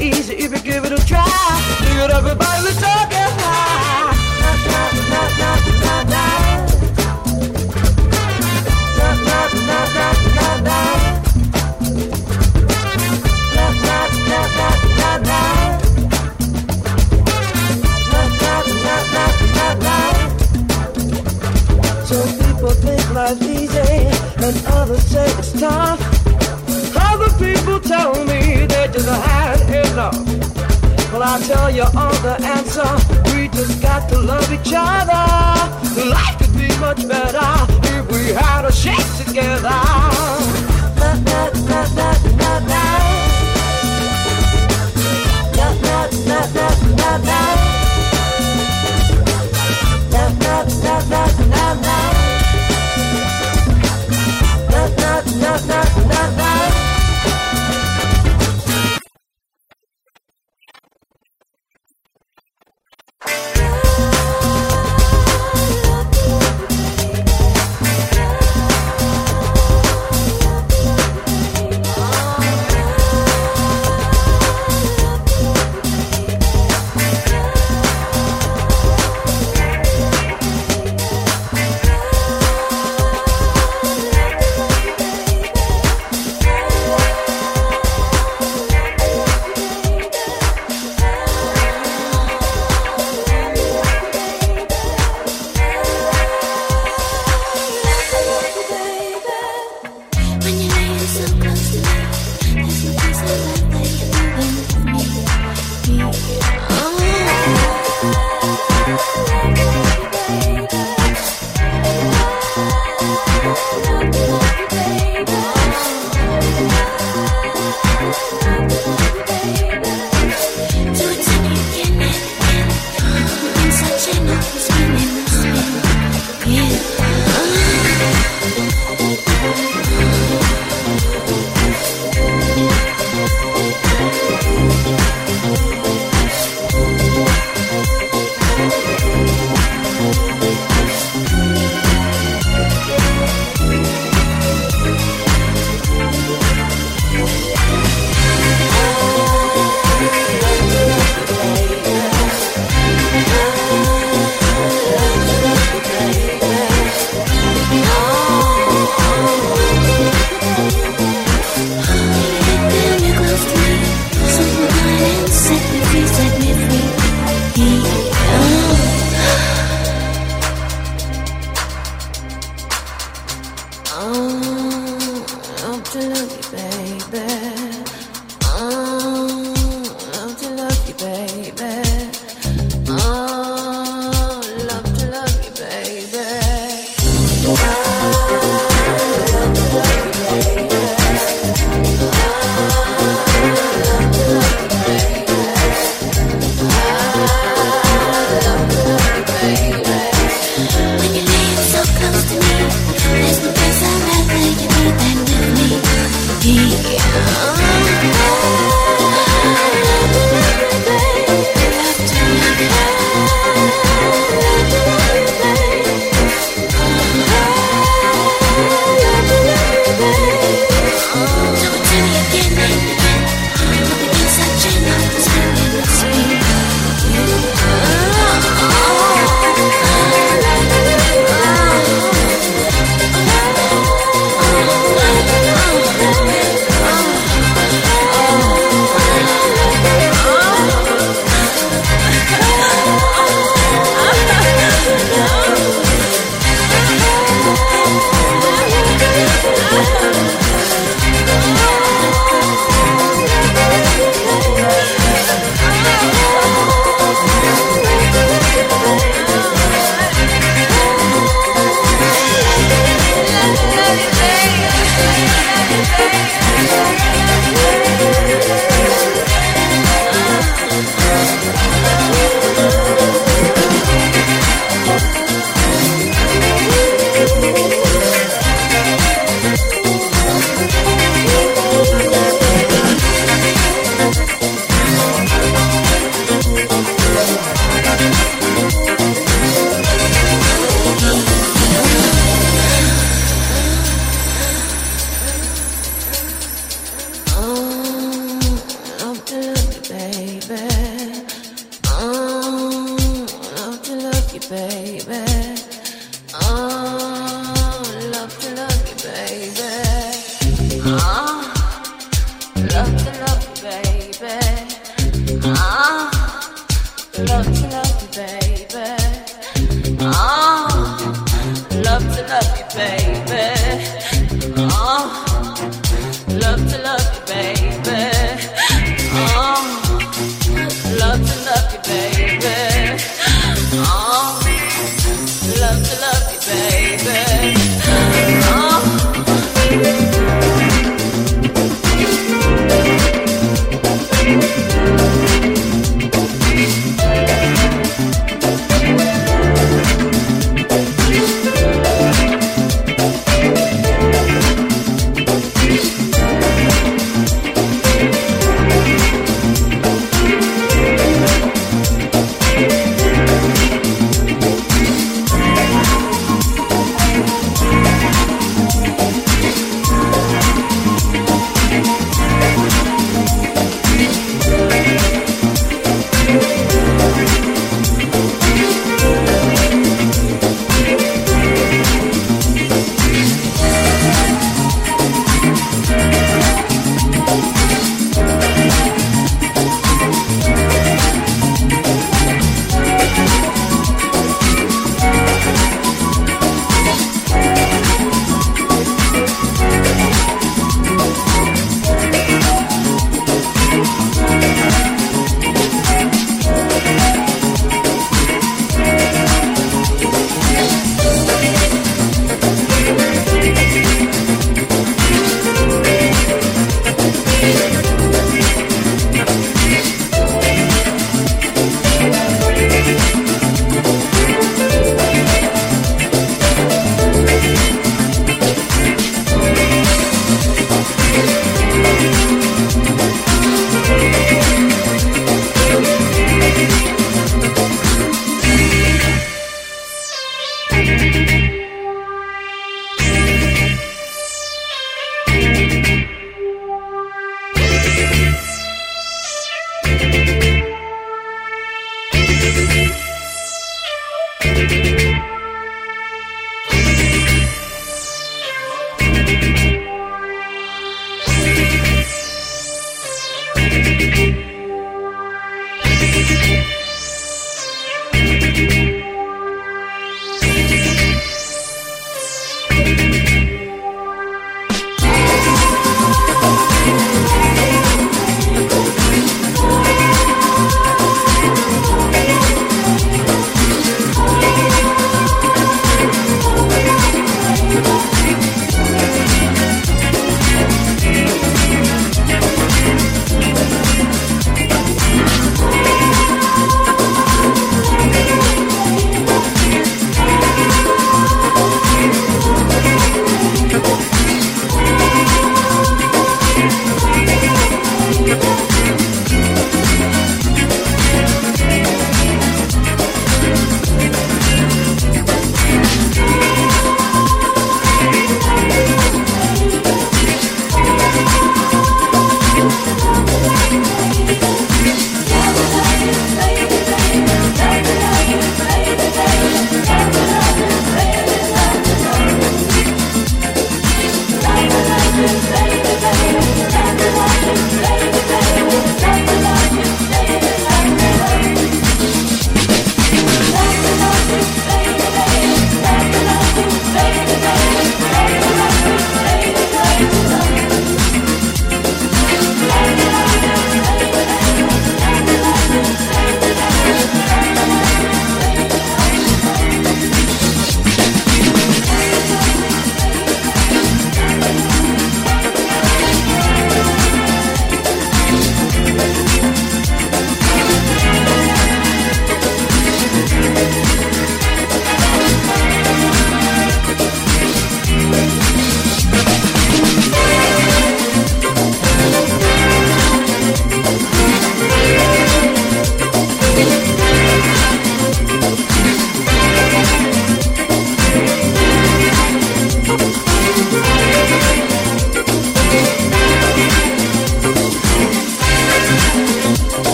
easy if you give it a try. Look at everybody, let's talk it high. So people think life's easy, and others say it's tough. Well, I'll tell you all the answer. We just got to love each other. Life could be much better if we had a shake together.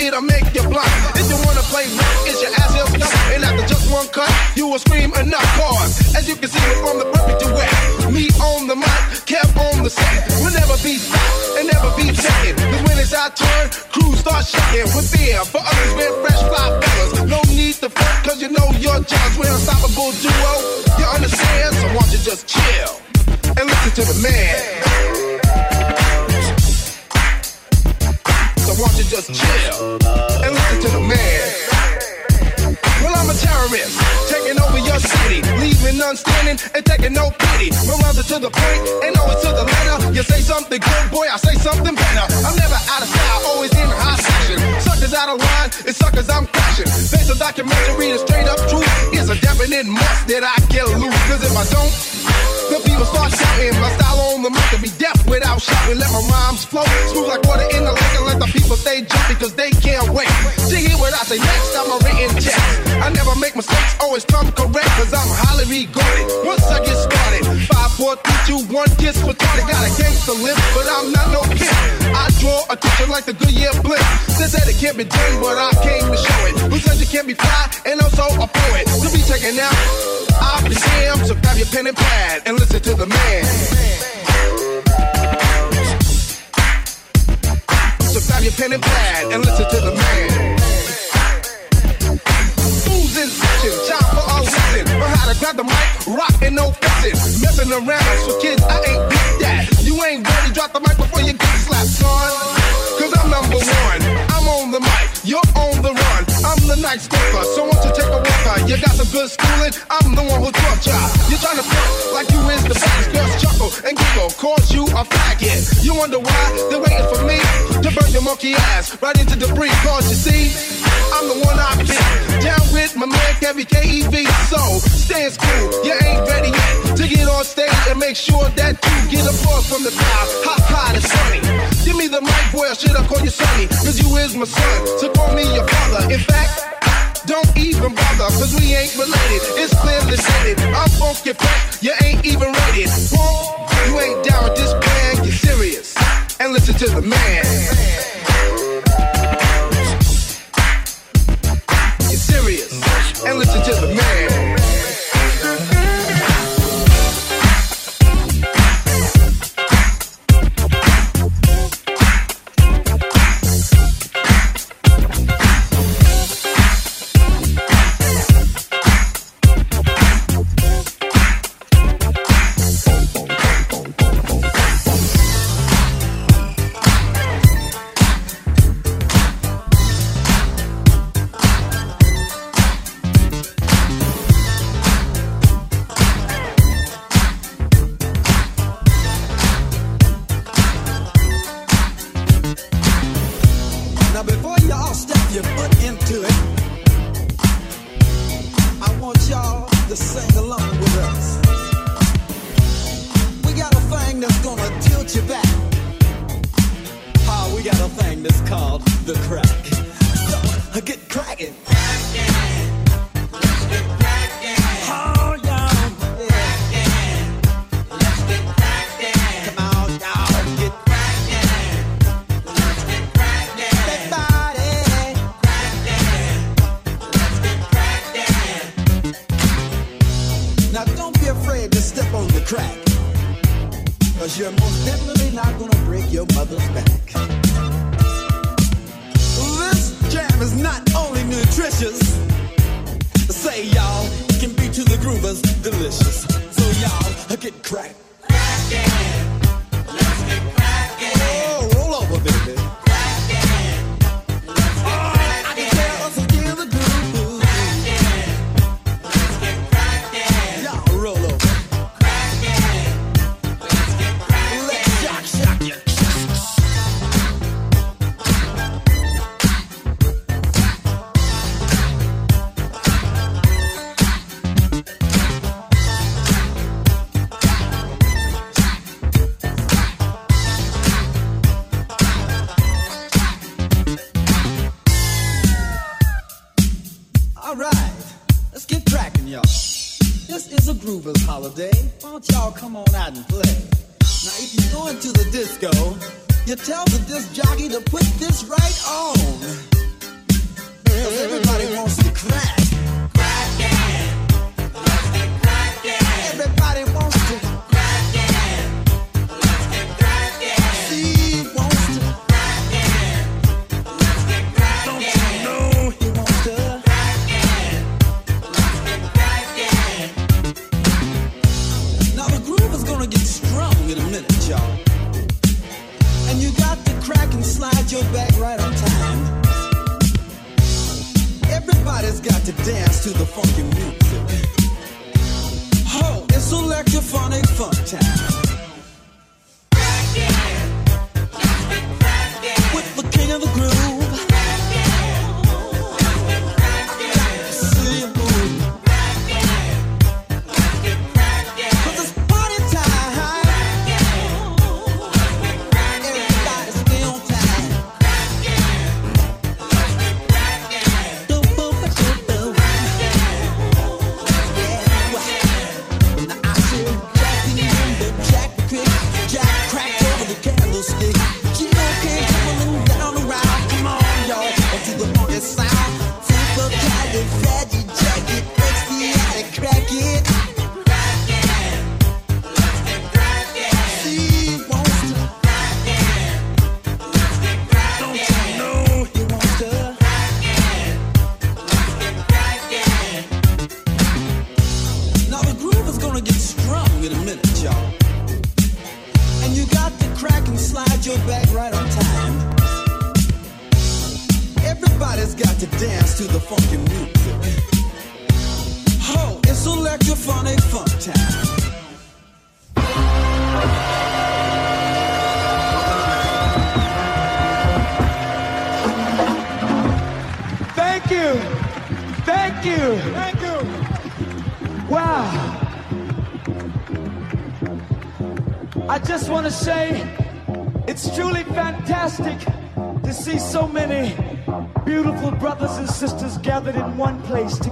it'll make you blind. If you wanna play rap, it's your ass he'll stop. And after just one cut, you will scream enough cause. As you can see, we're from the perfect duet. Me on the mic, Kev on the set. We'll never be stopped and never be checking. Cause when it's our turn, crews start shaking. We're there for others, we're fresh fly fellas. No need to fret, cause you know your jobs. We're unstoppable duo. You understand? So why don't you just chill and listen to the man. Why don't you just chill and listen to the man. I'm a terrorist, taking over your city, leaving none standing and taking no pity. Are to the point and always to the letter. You say something good, boy, I say something better. I'm never out of style, always in high section. Suckers out of line, it's suckers I'm crashing. Face a documentary, the straight up truth It's a definite must that I get loose. Cause if I don't, the people start shouting. My style on the mic can be deaf without shouting. Let my rhymes flow smooth like water in the lake and let the people stay jumping because they can't wait to hear what I say next. I'm a written text. I never make mistakes, always come correct because I'm highly regarded. Once I get started, five, four, three, two, one, kiss retarded. Got a gangster lip, but I'm not no kid. I draw attention like the Goodyear blimp. They said it can't be done, but I came to show it. Who said you can't be fly and also a poet? To be checking out, I'll be damned. So grab your pen and pad and listen to the man. So grab your pen and pad and listen to the man. Session? Time for a lesson on how to grab the mic, rock and no fixing. Messing around for kids, I ain't beat that. You ain't ready, drop the mic before you get slapped, son. Cause I'm number one. I'm on the mic, you're on the run. I'm the night stalker, so won't you take a walker? You got some good schooling, I'm the one who taught ya. You're trying to front like you is the baddest. Girls chuckle and giggle, cause you a faggot. You wonder why they're waiting for me to burn your monkey ass right into debris. Cause you see, I'm the one I pick. Down with my man Kevin KEV. So stay in school, you ain't ready yet to get on stage and make sure that you get applause from the crowd. Hot, hot and sunny. Give me the mic, boy, or should I call you Sonny? Cause you is my son, so call me your father. In fact, don't even bother, cause we ain't related. It's clearly stated. I'm funky fresh, you ain't even. Whoa, you ain't down with this plan, get serious. And listen to the man. Serious. And listen to the man. Crack. Cause you're most definitely not gonna break your mother's back. This jam is not only nutritious. Say y'all, it can be to the groovers delicious. So y'all, get cracked. Oh, Cuba's holiday, why don't y'all come on out and play? Now, if you're going to the disco, you tell the disc jockey to put this right on. Cause everybody wants to crash. just got to dance to the funky music. Oh, it's electrophonic fun time.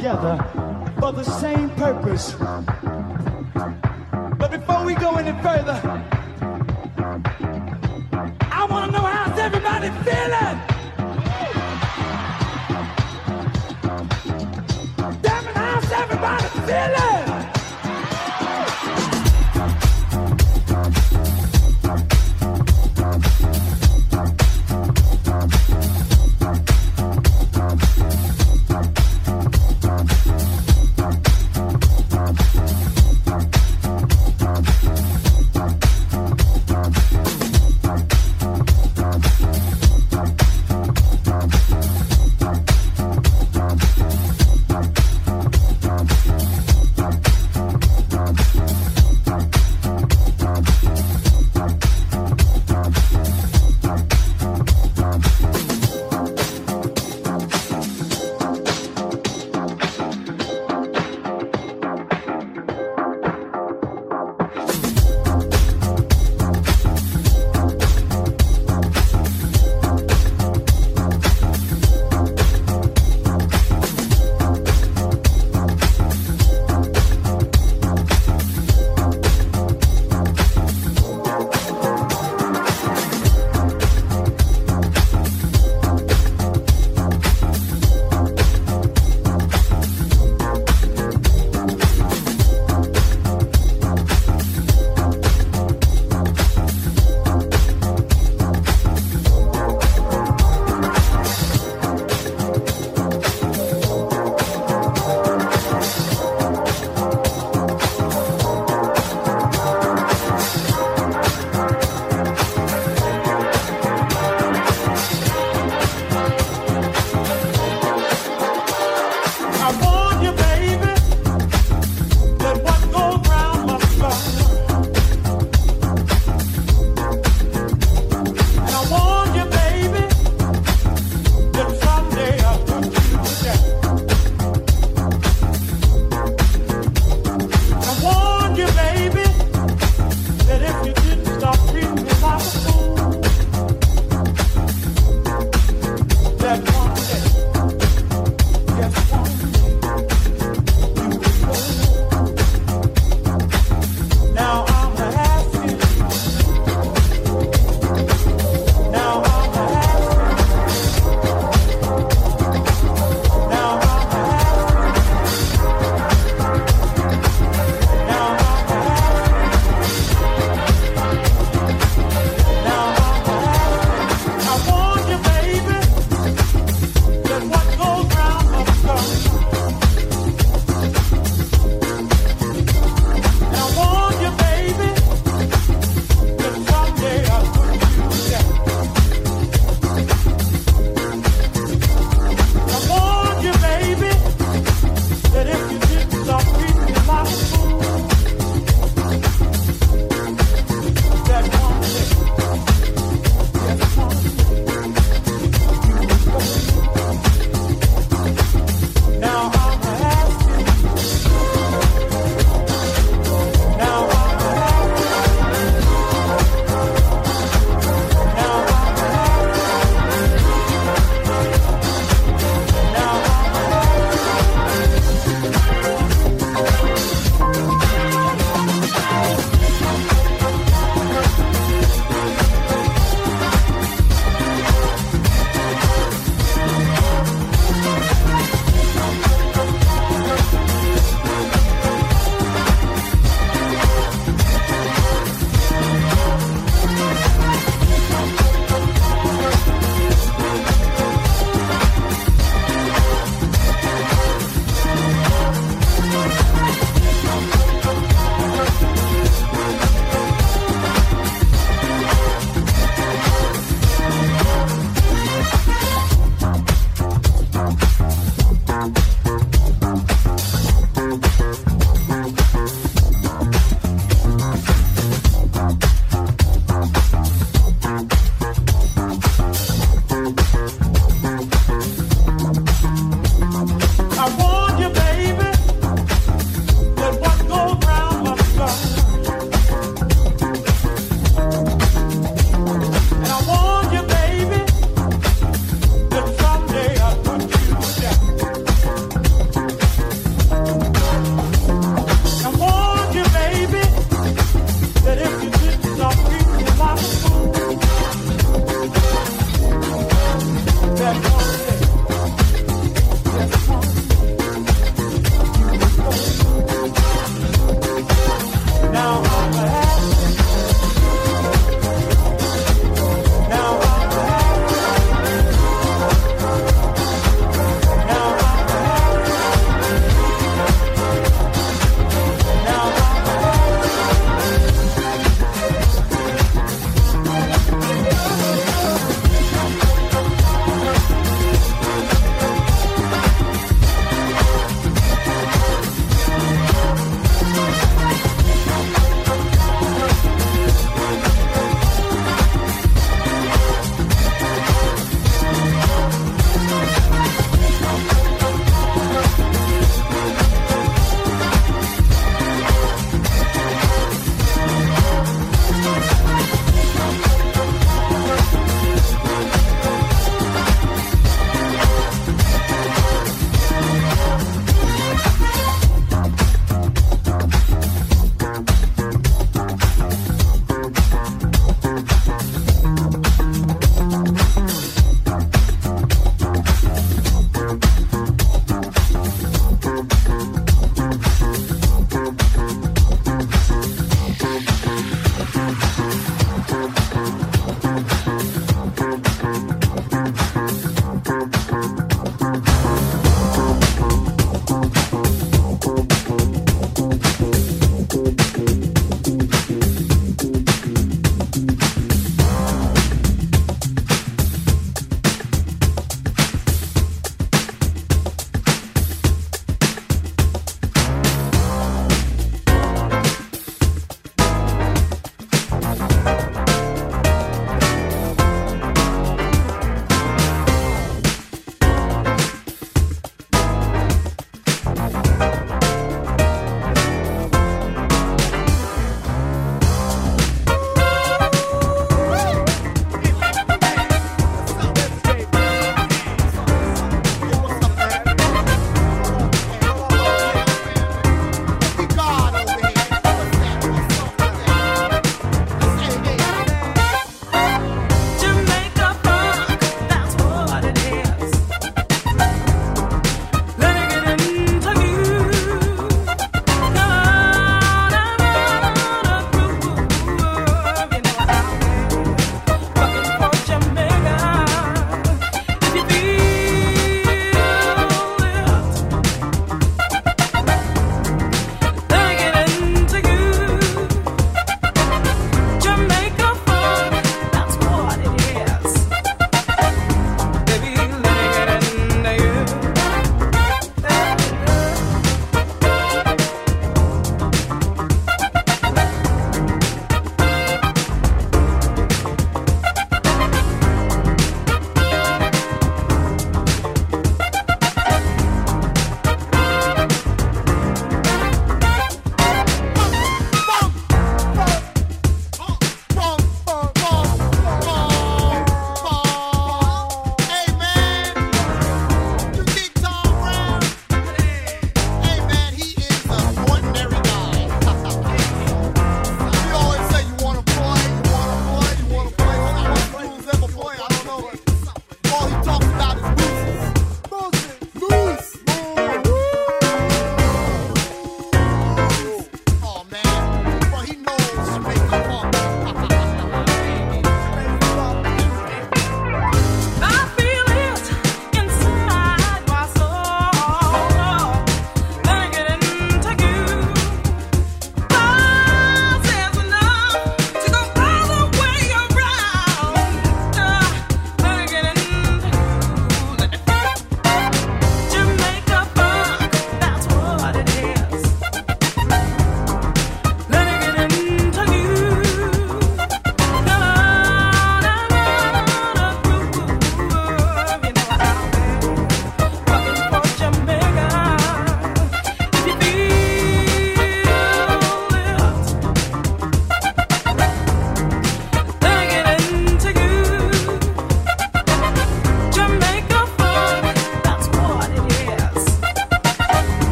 together.